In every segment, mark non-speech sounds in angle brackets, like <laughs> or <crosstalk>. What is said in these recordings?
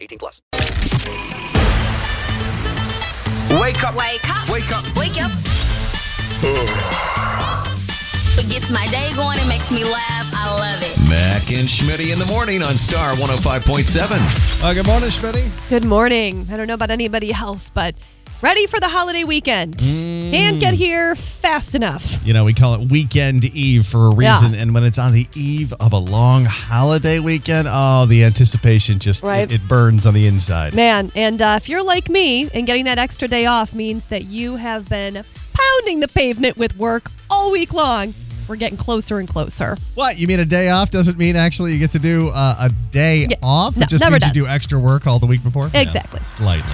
18 plus. Wake up. Wake up. Wake up. Wake up. it gets my day going. It makes me laugh. I love it. Mac and Schmitty in the morning on Star 105.7. Uh, good morning, Schmitty. Good morning. I don't know about anybody else, but ready for the holiday weekend. Can't get here fast enough. You know, we call it weekend eve for a Yeah. reason. And when it's on the eve of a long holiday weekend, oh, the anticipation just, Right. it, it burns on the inside. Man, and uh, if you're like me and getting that extra day off means that you have been pounding the pavement with work all week long, we're getting closer and closer. What? You mean a day off doesn't mean actually you get to do uh, a day Yeah. off? No, it just never means does. you do extra work all the week before? Yeah, Exactly. slightly.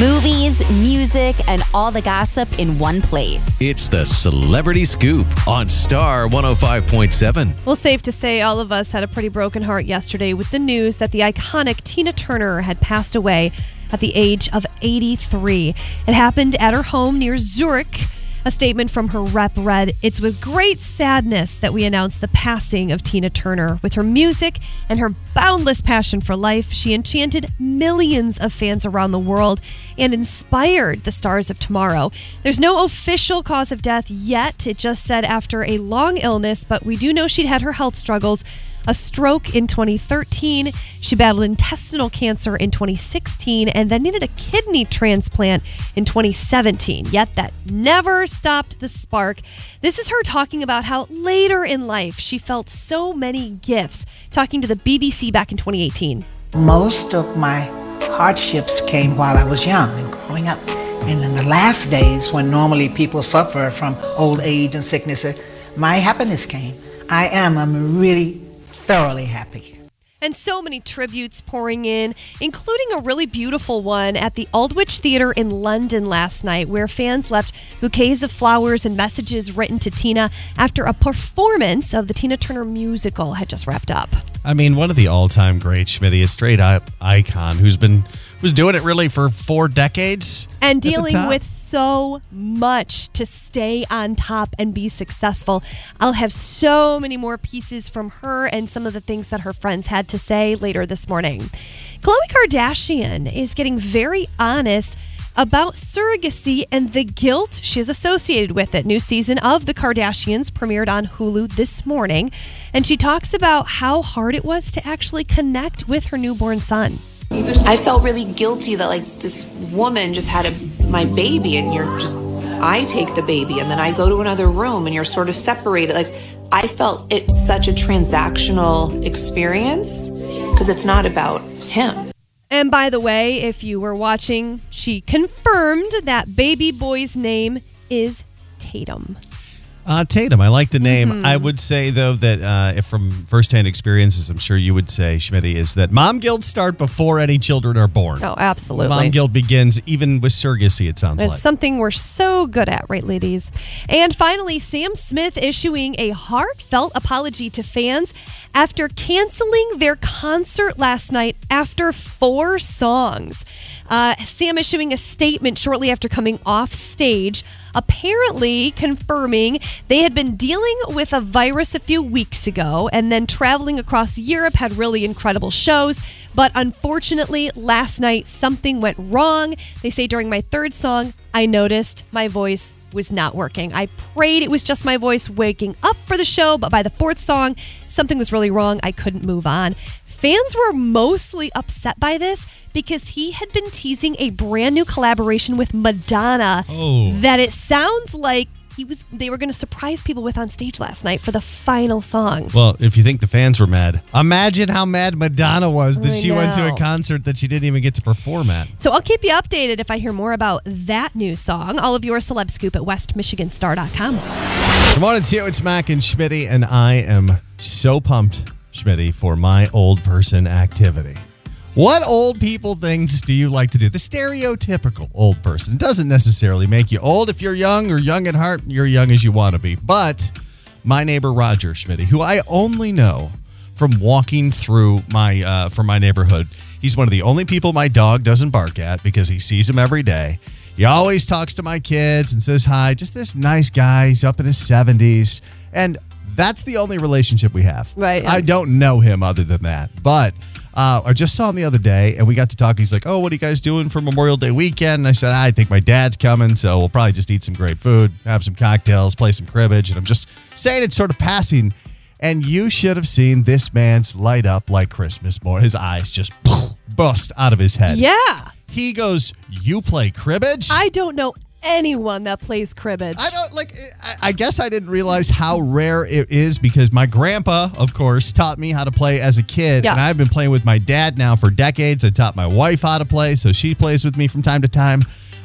Movies, music, and all the gossip in one place. It's the Celebrity Scoop on Star 105.7. Well, safe to say, all of us had a pretty broken heart yesterday with the news that the iconic Tina Turner had passed away at the age of 83. It happened at her home near Zurich. A statement from her rep read It's with great sadness that we announce the passing of Tina Turner. With her music and her boundless passion for life, she enchanted millions of fans around the world and inspired the stars of tomorrow. There's no official cause of death yet. It just said after a long illness, but we do know she'd had her health struggles. A stroke in 2013. She battled intestinal cancer in 2016 and then needed a kidney transplant in 2017. Yet that never stopped the spark. This is her talking about how later in life she felt so many gifts, talking to the BBC back in 2018. Most of my hardships came while I was young and growing up. And in the last days, when normally people suffer from old age and sickness, uh, my happiness came. I am. I'm really thoroughly happy. And so many tributes pouring in, including a really beautiful one at the Aldwych Theatre in London last night, where fans left bouquets of flowers and messages written to Tina after a performance of the Tina Turner musical had just wrapped up. I mean, one of the all-time great Schmitty, a straight up icon who's been was doing it really for four decades and dealing with so much to stay on top and be successful. I'll have so many more pieces from her and some of the things that her friends had to say later this morning. Khloe Kardashian is getting very honest about surrogacy and the guilt she is associated with it. New season of The Kardashians premiered on Hulu this morning, and she talks about how hard it was to actually connect with her newborn son. I felt really guilty that like this woman just had a my baby and you're just I take the baby and then I go to another room and you're sort of separated. Like I felt it's such a transactional experience because it's not about him. And by the way, if you were watching, she confirmed that baby boy's name is Tatum. Uh, Tatum, I like the name. Mm-hmm. I would say though that uh, if from firsthand experiences, I'm sure you would say, Schmitty, is that mom guilt start before any children are born. Oh, absolutely. Mom guilt begins even with surrogacy. It sounds It's like. something we're so good at, right, ladies? And finally, Sam Smith issuing a heartfelt apology to fans after canceling their concert last night after four songs. Uh, Sam issuing a statement shortly after coming off stage, apparently confirming they had been dealing with a virus a few weeks ago and then traveling across Europe, had really incredible shows. But unfortunately, last night something went wrong. They say during my third song, I noticed my voice was not working. I prayed it was just my voice waking up for the show, but by the fourth song, something was really wrong. I couldn't move on. Fans were mostly upset by this because he had been teasing a brand new collaboration with Madonna Oh. that it sounds like he was they were going to surprise people with on stage last night for the final song. well, if you think the fans were mad, imagine how mad Madonna was that I she went to a concert that she didn't even get to perform at. So I'll keep you updated if I hear more about that new song. All of your celeb scoop at westmichiganstar.com. Good morning to you. It's Mac and Schmitty, and I am so pumped, Schmitty, for my old person activity. What old people things do you like to do? The stereotypical old person doesn't necessarily make you old. If you're young or young at heart, you're young as you want to be. But my neighbor Roger Schmidt, who I only know from walking through my uh, from my neighborhood, he's one of the only people my dog doesn't bark at because he sees him every day. He always talks to my kids and says hi. Just this nice guy. He's up in his seventies, and that's the only relationship we have. Right. I don't know him other than that, but. Uh, I just saw him the other day and we got to talk. He's like, Oh, what are you guys doing for Memorial Day weekend? And I said, I think my dad's coming. So we'll probably just eat some great food, have some cocktails, play some cribbage. And I'm just saying it's sort of passing. And you should have seen this man's light up like Christmas morning. His eyes just <laughs> bust out of his head. Yeah. He goes, You play cribbage? I don't know anyone that plays cribbage. I don't like. I, I guess I didn't realize how rare it is because my grandpa, of course, taught me how to play as a kid, Yeah. and I've been playing with my dad now for decades. I taught my wife how to play, so she plays with me from time to time.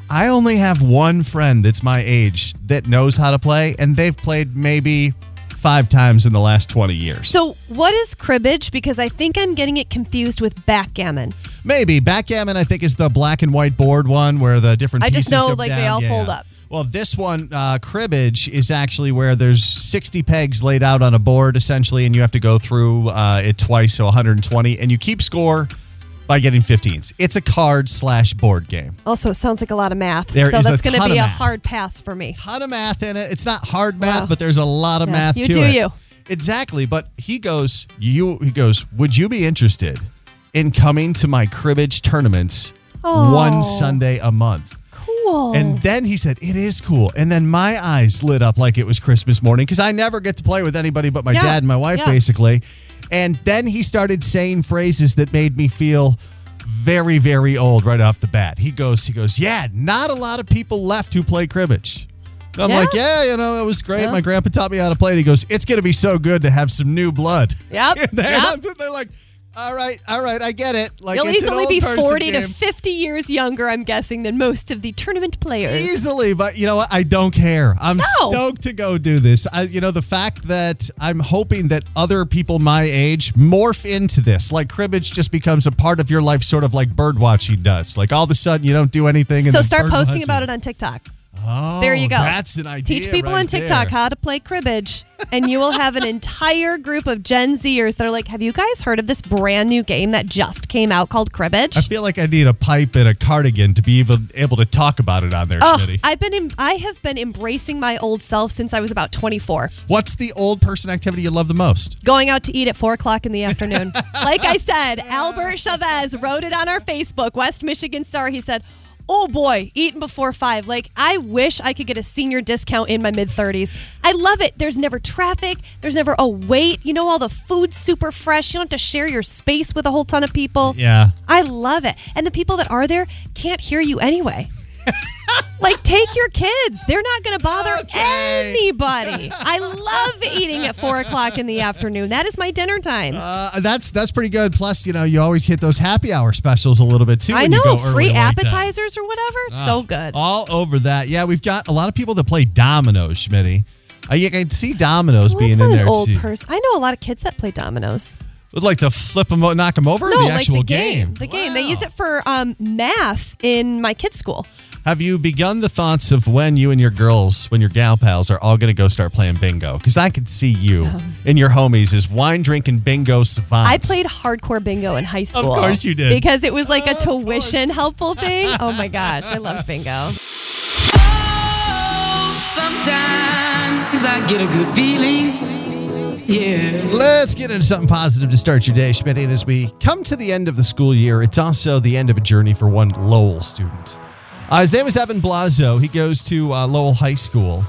I only have one friend that's my age that knows how to play, and they've played maybe five times in the last 20 years. So, what is cribbage? Because I think I'm getting it confused with backgammon. Maybe backgammon. I think is the black and white board one where the different. I just know, go like, they down. all Yeah, fold up. Well, this one, uh, cribbage, is actually where there's 60 pegs laid out on a board essentially, and you have to go through uh, it twice, so 120, and you keep score by getting 15s. It's a card slash board game. Also, it sounds like a lot of math. There so is a that's going to be a hard pass for me. Ton of math in it. It's not hard math, Wow. but there's a lot of Yeah, math you to do it. you. Exactly. But he goes, you. He goes. Would you be interested in coming to my cribbage tournaments Oh. one Sunday a month? Cool. And then he said, It is cool. And then my eyes lit up like it was Christmas morning because I never get to play with anybody but my Yeah, dad and my wife, yeah. basically. And then he started saying phrases that made me feel very, very old right off the bat. He goes, he goes, Yeah, not a lot of people left who play cribbage. And I'm Yeah? like, yeah, you know, it was great. Yeah. My grandpa taught me how to play it. He goes, it's going to be so good to have some new blood. Yep, <laughs> yep. they're like, all right, all right, I get it. Like, You'll easily be person 40 to 50 years younger, I'm guessing, than most of the tournament players. Easily, but you know what? I don't care. I'm No. stoked to go do this. I, you know, the fact that I'm hoping that other people my age morph into this, like cribbage just becomes a part of your life, sort of like bird watching does. Like all of a sudden you don't do anything. And So start posting watching. about it on TikTok. Oh, there you oh, go. That's an idea. Teach people right on TikTok there. how to play cribbage, and you will have an entire group of Gen Zers that are like, "Have you guys heard of this brand new game that just came out called cribbage?" I feel like I need a pipe and a cardigan to be able, able to talk about it on there, Oh, Schmitty. I've been em- I have been embracing my old self since I was about 24. What's the old person activity you love the most? Going out to eat at four o'clock in the <laughs> afternoon. like I said, Albert Chavez wrote it on our Facebook, West Michigan Star. He said, Oh boy, eating before five. Like, I wish I could get a senior discount in my mid 30s. I love it. There's never traffic, there's never a wait. You know, all the food's super fresh. You don't have to share your space with a whole ton of people. Yeah. I love it. And the people that are there can't hear you anyway. <laughs> <laughs> like, take your kids. They're not going to bother Okay. anybody. <laughs> I love eating at four o'clock in the afternoon. That is my dinner time. Uh, that's that's pretty good. Plus, you know, you always hit those happy hour specials a little bit too. I know. Free like appetizers or whatever. It's so good. All over that. Yeah, we've got a lot of people that play dominoes, Schmitty. I, I can see dominoes Well, being in there old too. person. I know a lot of kids that play dominoes. Like the flip them, knock them over, no, the like actual the game. The game. They use it for um, math in my kids' school. Have you begun the thoughts of when you and your girls, when your gal pals, are all going to go start playing bingo? Because I could see you um, and your homies as wine drinking bingo savants. I played hardcore bingo in high school. Of course you did. Because it was like a tuition helpful thing. Oh my gosh, I love bingo. Sometimes I get a good feeling. Yeah. Let's get into something positive to start your day, Schmidt. And as we come to the end of the school year, it's also the end of a journey for one Lowell student. Uh, his name is Evan Blazo. He goes to uh, Lowell High School.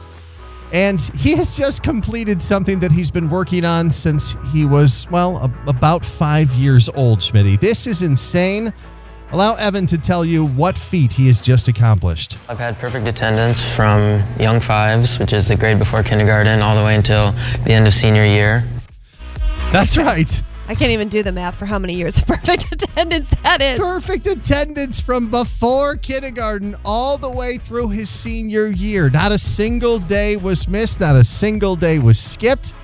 And he has just completed something that he's been working on since he was, well, a- about five years old, Schmitty. This is insane. Allow Evan to tell you what feat he has just accomplished. I've had perfect attendance from young fives, which is the grade before kindergarten, all the way until the end of senior year. That's right. I can't even do the math for how many years of <laughs> perfect attendance that is. Perfect attendance from before kindergarten all the way through his senior year. Not a single day was missed, not a single day was skipped.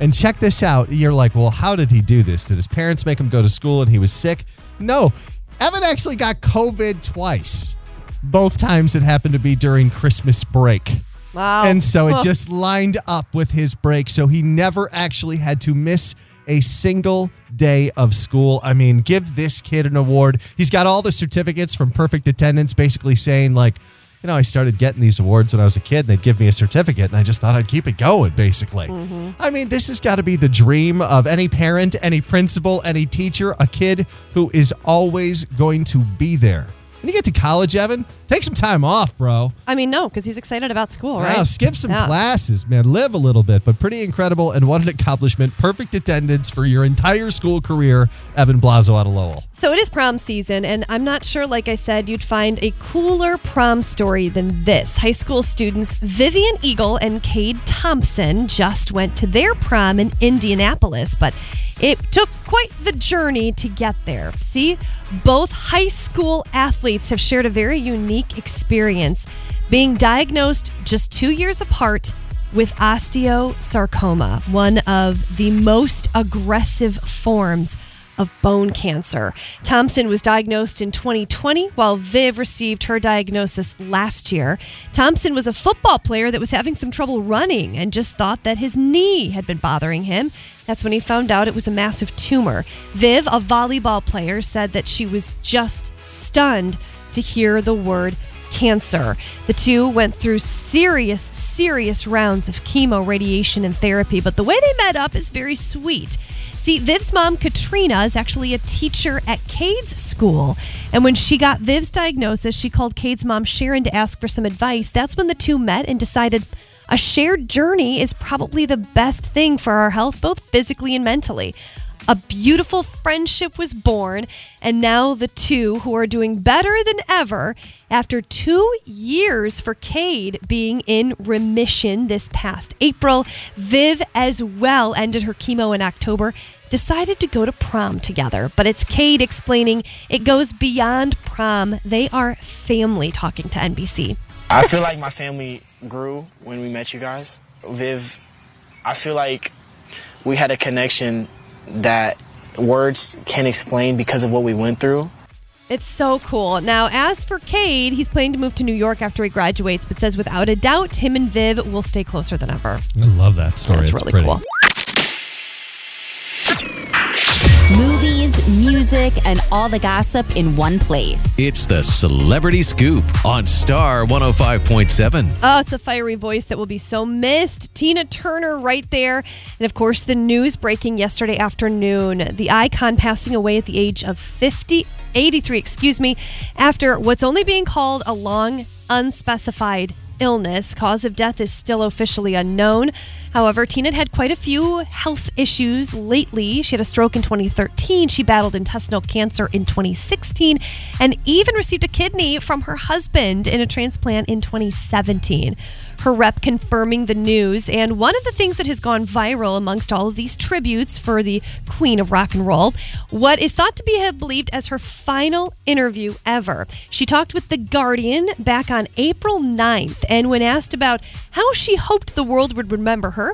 And check this out. You're like, well, how did he do this? Did his parents make him go to school and he was sick? No, Evan actually got COVID twice. Both times it happened to be during Christmas break. Wow. And so it just lined up with his break. So he never actually had to miss a single day of school. I mean, give this kid an award. He's got all the certificates from perfect attendance, basically saying, like, you know, I started getting these awards when I was a kid, and they'd give me a certificate, and I just thought I'd keep it going, basically. Mm-hmm. I mean, this has got to be the dream of any parent, any principal, any teacher, a kid who is always going to be there. When you get to college, Evan, take some time off, bro. I mean, no, because he's excited about school, right? Wow, skip some Yeah. classes, man. Live a little bit, but pretty incredible. And what an accomplishment. Perfect attendance for your entire school career, Evan Blazo out of Lowell. So it is prom season, and I'm not sure, like I said, you'd find a cooler prom story than this. High school students Vivian Eagle and Cade Thompson just went to their prom in Indianapolis, but it took quite the journey to get there. See, both high school athletes have shared a very unique experience being diagnosed just two years apart with osteosarcoma, one of the most aggressive forms of bone cancer. Thompson was diagnosed in 2020 while Viv received her diagnosis last year. Thompson was a football player that was having some trouble running and just thought that his knee had been bothering him. That's when he found out it was a massive tumor. Viv, a volleyball player, said that she was just stunned to hear the word cancer. The two went through serious, serious rounds of chemo, radiation, and therapy, but the way they met up is very sweet. See, Viv's mom, Katrina, is actually a teacher at Cade's school. And when she got Viv's diagnosis, she called Cade's mom, Sharon, to ask for some advice. That's when the two met and decided a shared journey is probably the best thing for our health, both physically and mentally. A beautiful friendship was born, and now the two who are doing better than ever after two years for Cade being in remission this past April. Viv, as well, ended her chemo in October, decided to go to prom together. But it's Cade explaining it goes beyond prom. They are family talking to NBC. I feel like my family grew when we met you guys. Viv, I feel like we had a connection that words can't explain because of what we went through. It's so cool. Now, as for Cade, he's planning to move to New York after he graduates, but says without a doubt, him and Viv will stay closer than ever. I love that story. That's it's really pretty. cool. Movies, music, and all the gossip in one place. It's the Celebrity Scoop on Star 105.7. Oh, it's a fiery voice that will be so missed. Tina Turner right there. And of course, the news breaking yesterday afternoon. The icon passing away at the age of 50, 83, excuse me, after what's only being called a long, unspecified illness. Cause of death is still officially unknown. However, Tina had quite a few health issues lately. She had a stroke in 2013. She battled intestinal cancer in 2016 and even received a kidney from her husband in a transplant in 2017. Her rep confirming the news. And one of the things that has gone viral amongst all of these tributes for the queen of rock and roll, what is thought to be believed as her final interview ever. She talked with The Guardian back on April 9th. And when asked about how she hoped the world would remember her,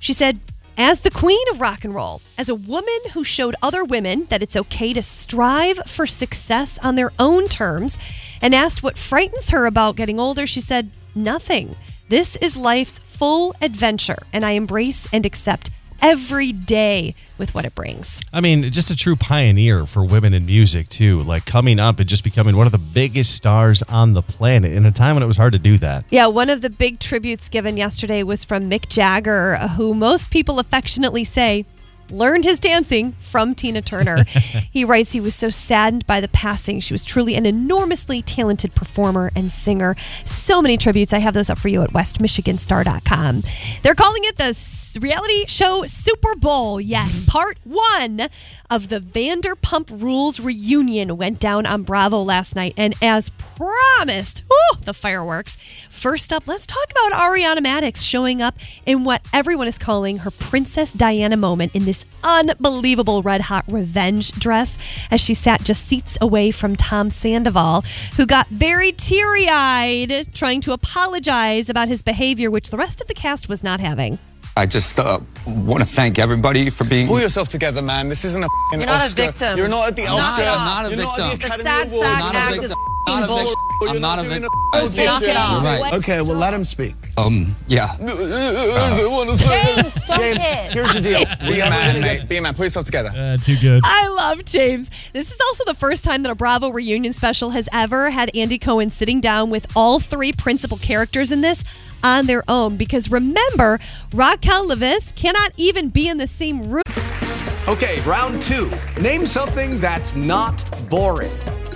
she said, as the queen of rock and roll, as a woman who showed other women that it's okay to strive for success on their own terms, and asked what frightens her about getting older, she said, Nothing. This is life's full adventure, and I embrace and accept every day with what it brings. I mean, just a true pioneer for women in music, too. Like coming up and just becoming one of the biggest stars on the planet in a time when it was hard to do that. Yeah, one of the big tributes given yesterday was from Mick Jagger, who most people affectionately say learned his dancing from Tina Turner. <laughs> he writes he was so saddened by the passing. She was truly an enormously talented performer and singer. So many tributes. I have those up for you at westmichiganstar.com. They're calling it the reality show Super Bowl. Yes, mm-hmm. part one of the Vanderpump Rules reunion went down on Bravo last night. And as promised, whew, the fireworks. First up, let's talk about Ariana Madix showing up in what everyone is calling her Princess Diana moment in this unbelievable red hot revenge dress as she sat just seats away from Tom Sandoval, who got very teary eyed trying to apologize about his behavior, which the rest of the cast was not having. I just uh, want to thank everybody for being. Pull yourself together, man. This isn't a f***ing You're not a victim. You're not at the I'm not Oscar. I'm not a You're not at the victim. Academy The sad Awards. sack You're not a act victim. is not a bullshit. You're I'm not a doing victim. audition. Knock it off. Right. Okay, well, let him speak. Um, yeah. <laughs> James, stop James, it. here's the deal. <laughs> Be a man, mate. Be a man. Put yourself together. Uh, too good. I love James. This is also the first time that a Bravo reunion special has ever had Andy Cohen sitting down with all three principal characters in this on their own. Because remember, Raquel Leviss cannot even be in the same room. Okay, round two. Name something that's not boring.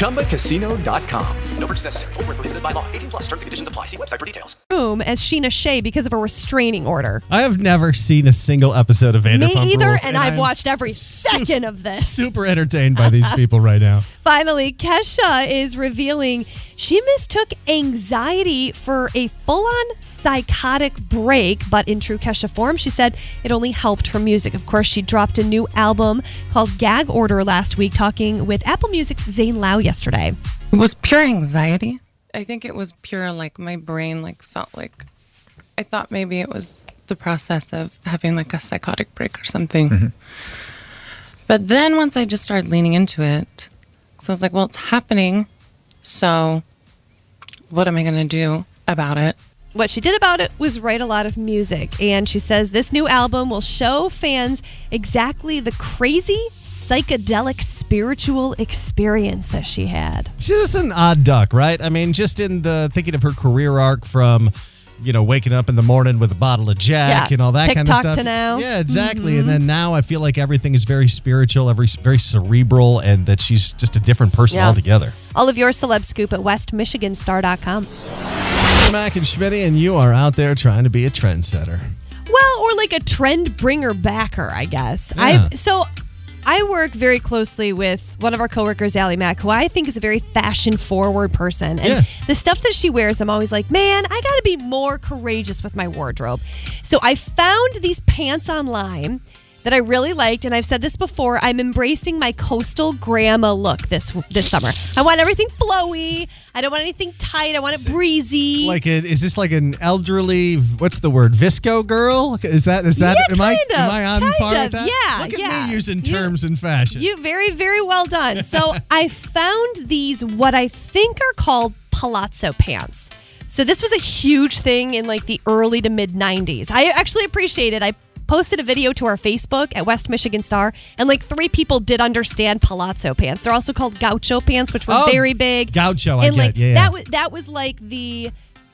ChumbaCasino.com. No purchase necessary. Void where prohibited by law. 18 plus terms and conditions apply. See website for details. Boom as Scheana Shay because of a restraining order. I have never seen a single episode of Vanderpump Me either, Rules, and, I've I'm watched every second of this. Super entertained by these <laughs> people right now. Finally, Kesha is revealing she mistook anxiety for a full on psychotic break, but in true Kesha form, she said it only helped her music. Of course, she dropped a new album called Gag Order last week, talking with Apple Music's Zane Lowe yesterday. It was pure anxiety. I think it was pure like my brain like felt like I thought maybe it was the process of having like a psychotic break or something. Mm-hmm. But then once I just started leaning into it, so I was like, well, it's happening. So what am I going to do about it? What she did about it was write a lot of music. And she says this new album will show fans exactly the crazy, psychedelic, spiritual experience that she had. She's just an odd duck, right? I mean, just in the thinking of her career arc from, you know, waking up in the morning with a bottle of Jack Yeah, and all that kind of TikTok stuff. to now. Yeah, exactly. Mhm. And then now I feel like everything is very spiritual, every very cerebral, and that she's just a different person Yeah. altogether. All of your celeb scoop at westmichiganstar.com. Mac and Schmitty, and you are out there trying to be a trendsetter. Well, or like a trend bringer backer, I guess. Yeah. I so I work very closely with one of our coworkers, Allie Mack, who I think is a very fashion forward person. And Yeah. the stuff that she wears, I'm always like, man, I got to be more courageous with my wardrobe. So I found these pants online that I really liked, and I've said this before. I'm embracing my coastal grandma look this this summer. I want everything flowy. I don't want anything tight. I want it breezy. Like, a, is this like an elderly? What's the word? VSCO girl? Is that? Is that? Yeah, am I? kind Am I on par of, with that? yeah, Look at yeah. me using You- terms in fashion. You very, very well done. So <laughs> I found these what I think are called palazzo pants. So this was a huge thing in like the early to mid 90s. I actually appreciate it. I posted a video to our Facebook at West Michigan Star, and like three people did understand palazzo pants. They're also called gaucho pants, which were Oh, very big. gaucho, and get, like yeah, yeah. that was that was like the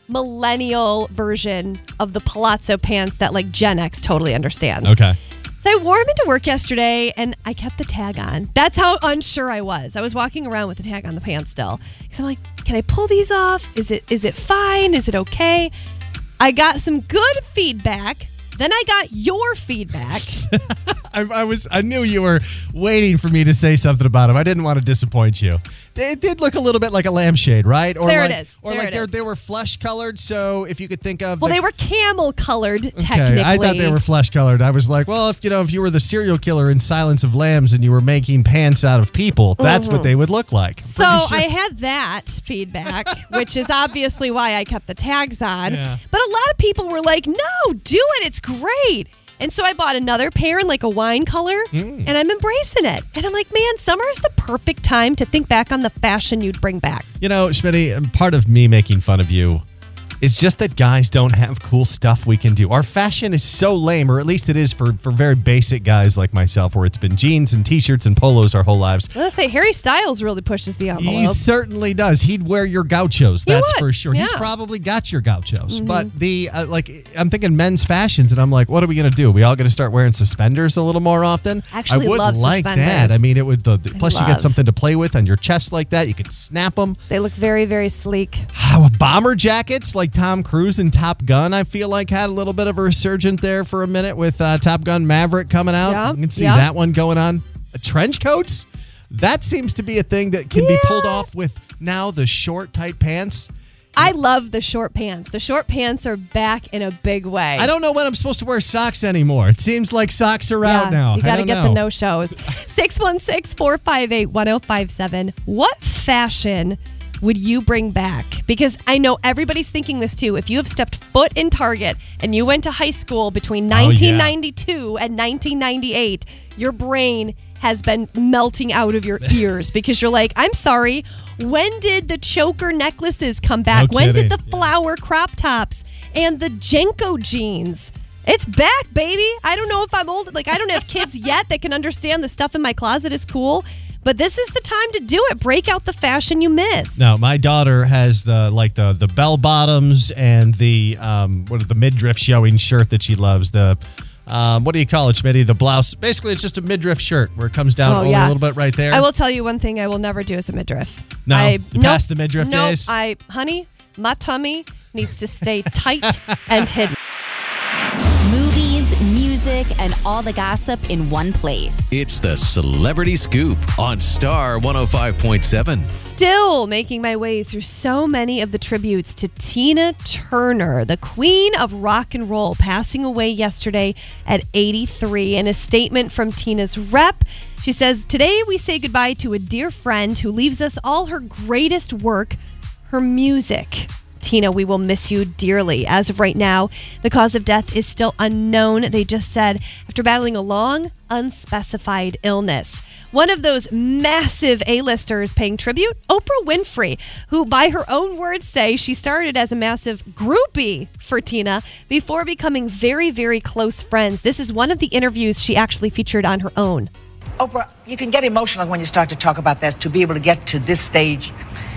millennial version of the palazzo pants that like Gen X totally understands. okay. So I wore them into work yesterday and I kept the tag on. That's how unsure I was. I was walking around with the tag on the pants still. So I'm like, can I pull these off? Is it is it fine? Is it okay? I got some good feedback. Then I got your feedback. <laughs> I, I was. I knew you were waiting for me to say something about them. I didn't want to disappoint you. It did look a little bit like a lampshade, right? Or There it like, is. Or There like they they were flesh colored. So if you could think of, well, the- they were camel colored Okay, technically. I thought they were flesh colored. I was like, well, if you know, if you were the serial killer in Silence of Lambs and you were making pants out of people, that's what Mhm. they would look like. So sure- I had that feedback, which is obviously why I kept the tags on. Yeah. But a lot of people were like, "No, do it. It's great." And so I bought another pair in like a wine color, Mm. and I'm embracing it. And I'm like, man, summer is the perfect time to think back on the fashion you'd bring back. You know, Schmitty, part of me making fun of you is just that guys don't have cool stuff we can do. Our fashion is so lame, or at least it is for, for very basic guys like myself, where it's been jeans and t shirts and polos our whole lives. Let's say Harry Styles really pushes the envelope. He certainly does. He'd wear your gauchos. He That's would, for sure. He's probably got your gauchos. Mhm. But the uh, like, I'm thinking men's fashions, and I'm like, what are we gonna do? we all gonna start wearing suspenders a little more often? Actually I would love like that. I mean, it would. The, the- plus, you get something to play with on your chest like that. You could snap them. They look very, very sleek. How bomber jackets like Tom Cruise and Top Gun, I feel like had a little bit of a resurgent there for a minute with uh, Top Gun Maverick coming out. You can see that one going on. Uh, trench coats? That seems to be a thing that can be pulled off with Now the short, tight pants. I love the short pants. The short pants are back in a big way. I don't know when I'm supposed to wear socks anymore. It seems like socks are out now. You got to get know. the no shows. <laughs> 616 458 1057. What fashion would you bring back? Because I know everybody's thinking this too. If you have stepped foot in Target and you went to high school between Oh, yeah. 1992 and 1998, your brain has been melting out of your <laughs> ears because you're like, I'm sorry, when did the choker necklaces come back? No when did the flower crop tops and the JNCO jeans? It's back, baby. I don't know if I'm old. Like, I don't have kids <laughs> yet that can understand the stuff in my closet is cool, but this is the time to do it. Break out the fashion you miss. No, my daughter has the like the the bell bottoms and the um what are the midriff showing shirt that she loves. The um what do you call it, Schmitty? The blouse. Basically, it's just a midriff shirt where it comes down Oh, only yeah. a little bit right there. I will tell you one thing I will never do as a midriff. No? I, You passed the midriff nope, days? I, honey, my tummy needs to stay tight <laughs> and hidden. Movies, music, and all the gossip in one place. It's the Celebrity Scoop on Star 105.7. Still making my way through so many of the tributes to Tina Turner, the queen of rock and roll, passing away yesterday at 83. In a statement from Tina's rep, she says, Today we say goodbye to a dear friend who leaves us all her greatest work, her music. Tina, we will miss you dearly. As of right now, the cause of death is still unknown. They just said after battling a long, unspecified illness. One of those massive A-listers paying tribute, Oprah Winfrey, who by her own words say she started as a massive groupie for Tina before becoming very, very close friends. This is one of the interviews she actually featured on her own. Oprah, you can get emotional when you start to talk about that to be able to get to this stage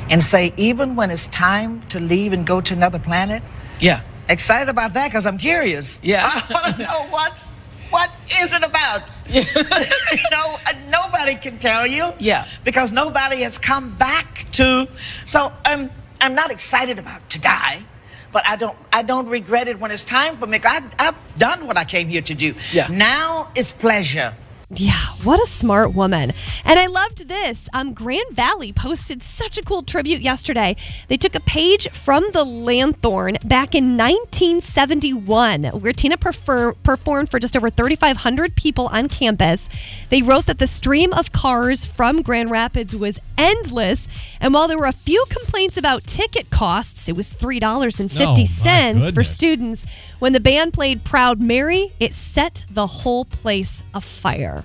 and say, even when it's time to leave and go to another planet. Yeah. Excited about that because I'm curious. Yeah. I want to <laughs> know what's what is it about? <laughs> <laughs> you know, uh, nobody can tell you. Yeah. Because nobody has come back to. So I'm I'm not excited about to die. But I don't, I don't regret it when it's time for me. I, I've done what I came here to do. Yeah. Now it's pleasure. Yeah, what a smart woman. And I loved this. Um, Grand Valley posted such a cool tribute yesterday. They took a page from the Lanthorn back in 1971, where Tina prefer- performed for just over 3,500 people on campus. They wrote that the stream of cars from Grand Rapids was endless. And while there were a few complaints about ticket costs, it was $3.50 Oh, for students. When the band played Proud Mary, it set the whole place afire.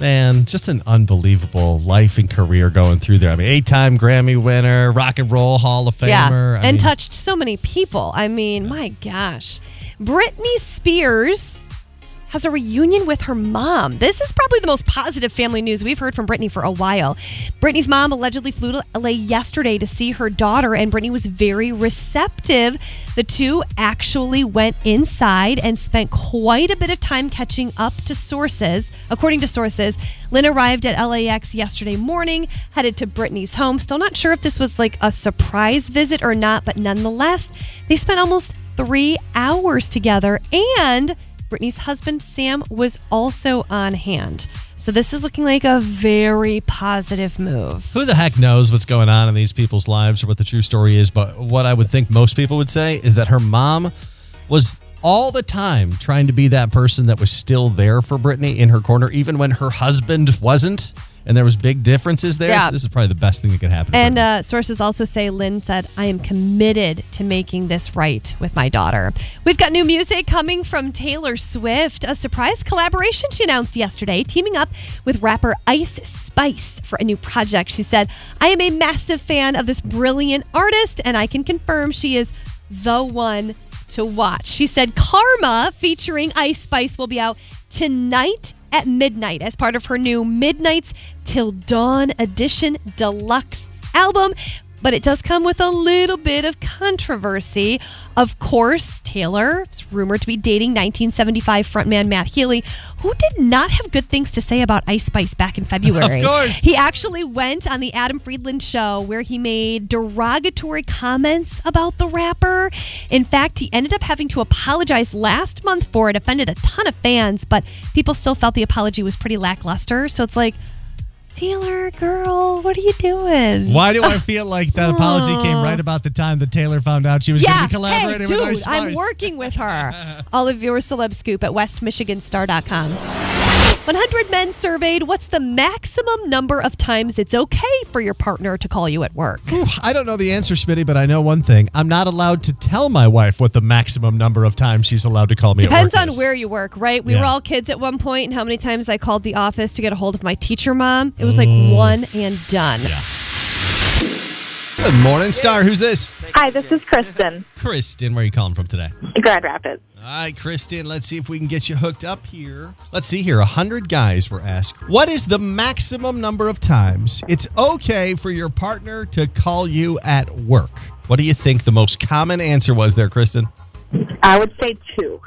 Man, just an unbelievable life and career going through there. I mean, eight-time Grammy winner, Rock and Roll Hall of Famer. Yeah, and mean, touched so many people. I mean, my gosh. Britney Spears has a reunion with her mom. This is probably the most positive family news we've heard from Britney for a while. Britney's mom allegedly flew to LA yesterday to see her daughter, and Britney was very receptive. The two actually went inside and spent quite a bit of time catching up to sources. According to sources, Lynn arrived at LAX yesterday morning, headed to Britney's home. Still not sure if this was like a surprise visit or not, but nonetheless, they spent almost three hours together and Britney's husband, Sam, was also on hand. So this is looking like a very positive move. Who the heck knows what's going on in these people's lives or what the true story is? But what I would think most people would say is that her mom was all the time trying to be that person that was still there for Brittany in her corner, even when her husband wasn't. And there was big differences there. Yeah. So this is probably the best thing that could happen. And uh, sources also say Lynn said, I am committed to making this right with my daughter. We've got new music coming from Taylor Swift, a surprise collaboration she announced yesterday, teaming up with rapper Ice Spice for a new project. She said, I am a massive fan of this brilliant artist, and I can confirm she is the one to watch. She said, Karma featuring Ice Spice will be out tonight at midnight as part of her new Midnights Till Dawn Edition Deluxe album. But it does come with a little bit of controversy. Of course, Taylor is rumored to be dating 1975 frontman Matt Healy, who did not have good things to say about Ice Spice back in February. Of course. He actually went on the Adam Friedland show where he made derogatory comments about the rapper. In fact, he ended up having to apologize last month for it, offended a ton of fans, but people still felt the apology was pretty lackluster. So it's like, Taylor, girl, what are you doing? Why do I feel <laughs> like that apology came right about the time that Taylor found out she was going to be collaborating hey, dude, with Ice Spice? I'm working with her. <laughs> All of your celeb scoop at westmichiganstar.com. 100 men surveyed. What's the maximum number of times it's okay for your partner to call you at work? Whew, I don't know the answer, Smitty, but I know one thing. I'm not allowed to tell my wife what the maximum number of times she's allowed to call me Depends at on is. where you work, right? We Yeah. were all kids at one point, and how many times I called the office to get a hold of my teacher mom? It was like Mm. one and done. Good morning, Star. Who's this? Hi, this is Kristen, Kristen. Where are you calling from today? Grand Rapids. All right, Kristen, let's see if we can get you hooked up here. Let's see here. A 100 guys were asked, What is the maximum number of times it's okay for your partner to call you at work? What do you think the most common answer was there, Kristen? I would say two.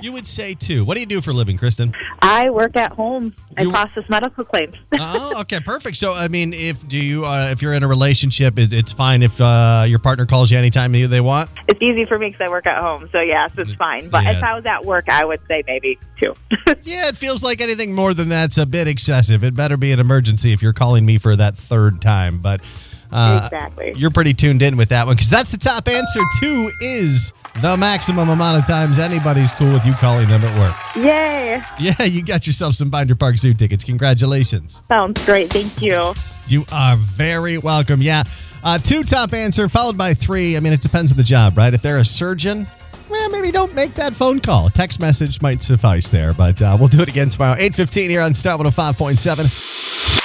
You would say too. What do you do for a living, Kristen? I work at home. I You- process medical claims. <laughs> oh, okay, perfect. So, I mean, if do you uh, if you're in a relationship, it, it's fine if uh, your partner calls you anytime they want. it's easy for me because I work at home, so yes, it's fine. But Yeah. if I was at work, I would say maybe two. <laughs> Yeah, it feels like anything more than that's a bit excessive. It better be an emergency if you're calling me for that third time. But uh, Exactly. you're pretty tuned in with that one because that's the top answer. Two is the maximum amount of times anybody's cool with you calling them at work. Yay! Yeah, you got yourself some Binder Park Zoo tickets. Congratulations. Sounds great. Thank you. You are very welcome. Yeah. Uh, two top answer followed by three. I mean, it depends on the job, right? If they're a surgeon, well, maybe don't make that phone call. Text message might suffice there, but uh, we'll do it again tomorrow. 8.15 here on Star 105.7.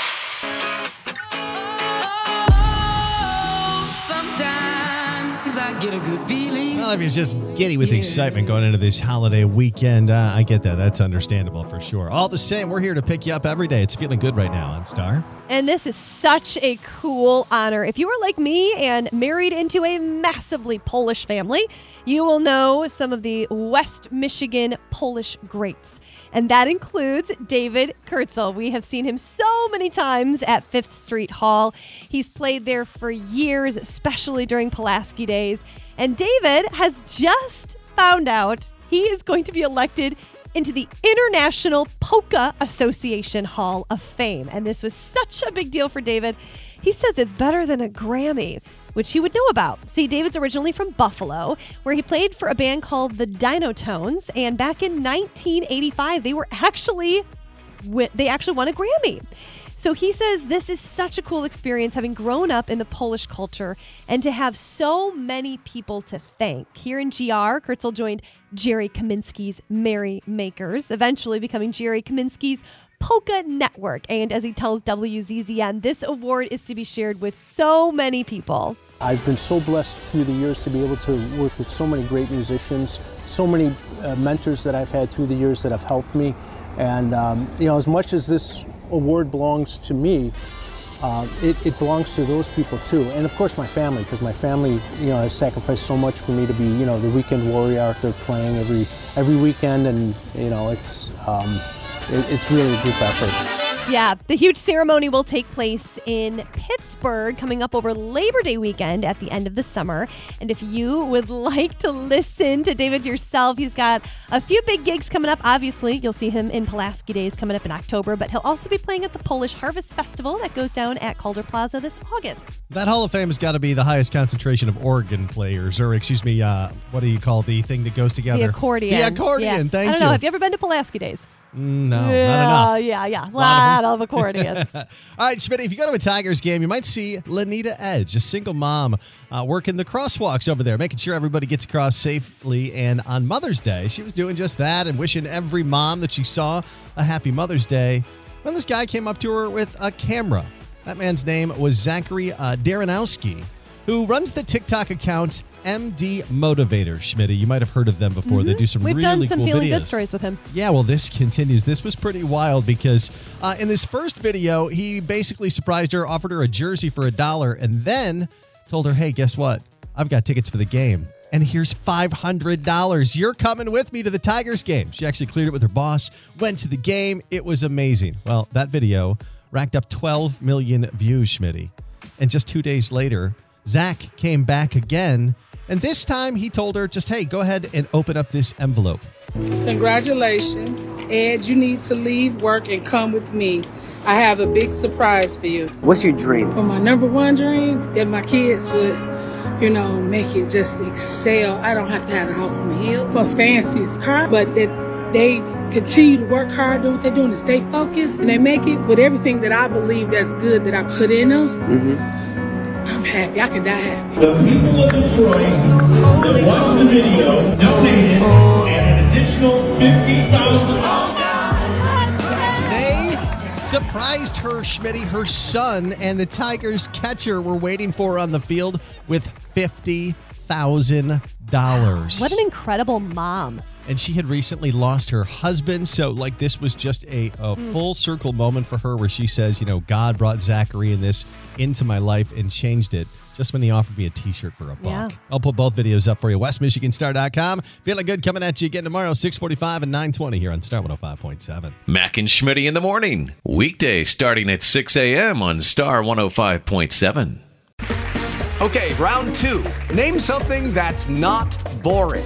You're just giddy with excitement going into this holiday weekend, uh, I get that. That's understandable for sure. All the same, we're here to pick you up every day. It's feeling good right now on Star. And this is such a cool honor. If you were like me and married into a massively Polish family, you will know some of the West Michigan Polish greats. And that includes David Kurtzel. We have seen him so many times at Fifth Street Hall. He's played there for years, especially during Pulaski days. And David has just found out he is going to be elected into the International Polka Association Hall of Fame. And this was such a big deal for David. He says it's better than a Grammy, which he would know about. See, David's originally from Buffalo, where he played for a band called the Dino Tones. And back in 1985, they were actually they actually won a Grammy. So he says this is such a cool experience having grown up in the Polish culture and to have so many people to thank. Here in GR, Kurtzel joined Jerry Kaminsky's Merry Makers, eventually becoming Jerry Kaminsky's Polka Network. And as he tells WZZM, this award is to be shared with so many people. I've been so blessed through the years to be able to work with so many great musicians, so many uh, mentors that I've had through the years that have helped me. And, um, you know, as much as this award belongs to me, uh, it, it belongs to those people too. And of course, my family, because my family, you know, has sacrificed so much for me to be, you know, the weekend warrior out there playing every every weekend. And, you know, it's, um, it, it's really a group effort. Yeah, the huge ceremony will take place in Pittsburgh coming up over Labor Day weekend at the end of the summer. And if you would <laughs> like to listen to David yourself, he's got a few big gigs coming up. Obviously, you'll see him in Pulaski Days coming up in October, but he'll also be playing at the Polish Harvest Festival that goes down at Calder Plaza this August. That Hall of Fame has got to be the highest concentration of organ players, or excuse me, uh, what do you call the thing that goes together? The accordion. The accordion. Yeah. Thank I don't you. know. Have you ever been to Pulaski Days? Mm, no, yeah, not enough. Yeah, yeah. A Lot of of, accordions. <laughs> All right, Smitty, if you go to a Tigers game, you might see Lanita Edge, a single mom, uh, working the crosswalks over there, making sure everybody gets across safely. And on Mother's Day, she was doing just that and wishing every mom that she saw a happy Mother's Day. When this guy came up to her with a camera. That man's name was Zachary uh, Daranowski, who runs the TikTok account MD Motivator. Schmitty, you might have heard of them before. They do some Mm-hmm. We've really done some cool feeling videos. good stories with him. Yeah, well, this continues. This was pretty wild because uh, in this first video, he basically surprised her, offered her a jersey for a dollar, and then told her, hey, guess what? I've got tickets for the game. And here's $500. You're coming with me to the Tigers game. She actually cleared it with her boss, went to the game. It was amazing. Well, that video racked up 12 million views, Schmitty. And just two days later, Zach came back again. And this time he told her, just, hey, go ahead and open up this envelope. Congratulations. Ed, you need to leave work and come with me. I have a big surprise for you. What's your dream? For my number one dream, that my kids would, you know, make it just excel. I don't have to have a house on the hill for fanciest car, but that they continue to work hard, do what they're doing, to stay focused, and they make it with everything that I believe that's good that I put in them. Mm-hmm. I'm happy. I can die happy. The people of Detroit that watched the video donated an additional fifty thousand. They surprised her, Shmitty. Her son and the Tigers catcher were waiting for her on the field with fifty thousand dollars. What an incredible mom. And she had recently lost her husband. So, like, this was just a, a Hmm. full circle moment for her where she says, you know, God brought Zachary and this into my life and changed it just when he offered me a t shirt for a buck. Yeah. I'll put both videos up for you. WestMichiganStar.com. Feeling good coming at you again tomorrow, 645 and 920 here on Star 105.7. Mac and Shmitty in the morning. Weekday starting at 6 a.m. on Star 105.7. Okay, round two. Name something that's not boring.